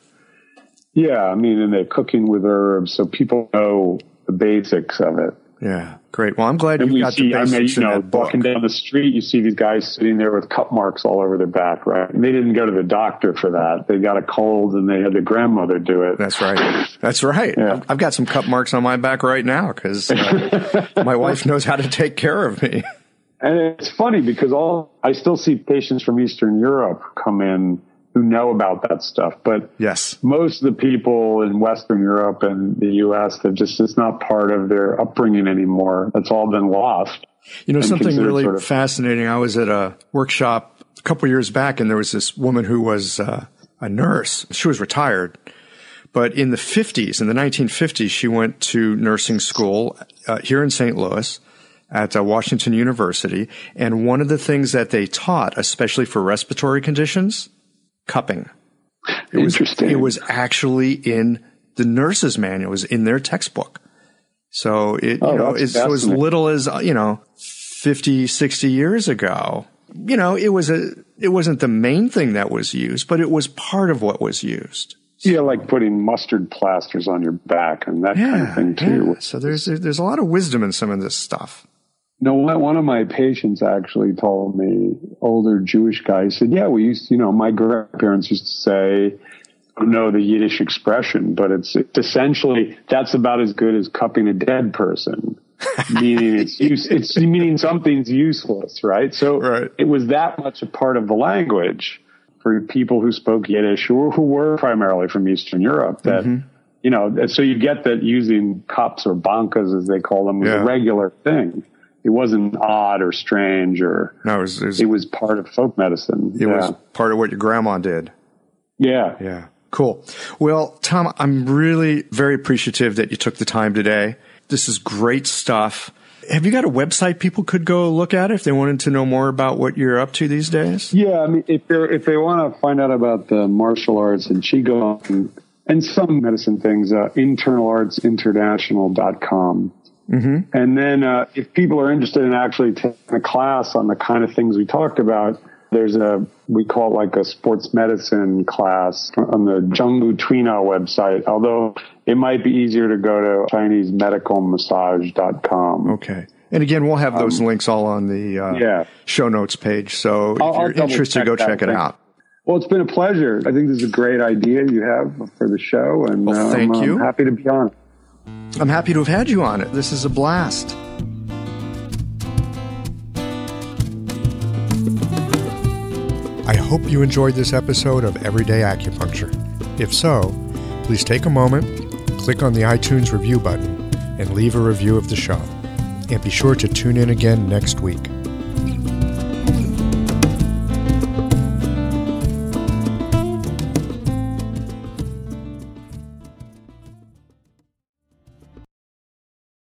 Yeah. I mean, and they're cooking with herbs. So people know the basics of it. Yeah, great. Well, I'm glad you got see, the basics I mean, you know, walking down the street, you see these guys sitting there with cut marks all over their back, right? And they didn't go to the doctor for that. They got a cold and they had their grandmother do it. That's right. That's right. Yeah. I've got some cut marks on my back right now because uh, my wife knows how to take care of me. And it's funny because all I still see patients from Eastern Europe come in who know about that stuff. But yes, most of the people in Western Europe and the U.S. that just it's not part of their upbringing anymore. That's all been lost. You know, something really sort of- fascinating. I was at a workshop a couple years back, and there was this woman who was uh, a nurse. She was retired. But in the 50s, in the 1950s, she went to nursing school uh, here in St. Louis at uh, Washington University. And one of the things that they taught, especially for respiratory conditions, cupping. It Interesting. Was, it was actually in the nurse's manual, it was in their textbook. So it, oh, you know, it's so as little as, you know, 50, 60 years ago, you know, it was a, it wasn't the main thing that was used, but it was part of what was used. Yeah, like putting mustard plasters on your back and that yeah, kind of thing too. Yeah. So there's there's a lot of wisdom in some of this stuff. No, one of my patients actually told me, older Jewish guy, he said, yeah, we used, you know, my grandparents used to say, I don't know the Yiddish expression, but it's, it's essentially, that's about as good as cupping a dead person. meaning it's use, it's meaning something's useless, right? So right. it was that much a part of the language for people who spoke Yiddish who, who were primarily from Eastern Europe that, mm-hmm. you know, so you get that using cups or bankas as they call them was yeah. a regular thing it wasn't odd or strange or no, it was, it was, it was part of folk medicine. It yeah. was part of what your grandma did. Yeah. Yeah. Cool. Well, Tom, I'm really very appreciative that you took the time today. This is great stuff. Have you got a website people could go look at if they wanted to know more about what you're up to these days? Yeah, I mean, if they if they want to find out about the martial arts and qigong and some medicine things, uh, internalartsinternational.com. Mm-hmm. And then uh, if people are interested in actually taking a class on the kind of things we talked about, there's a we call it like a sports medicine class on the Zheng Gu Tuina website. Although it might be easier to go to ChineseMedicalMassage.com. Okay. And again, we'll have those um, links all on the uh, yeah. show notes page. So I'll, if you're interested, go check it thing. out. Well, it's been a pleasure. I think this is a great idea you have for the show, and well, thank um, you. I'm happy to be on it. I'm happy to have had you on it. This is a blast. I hope you enjoyed this episode of Everyday Acupuncture. If so, please take a moment, click on the iTunes review button, and leave a review of the show. And be sure to tune in again next week.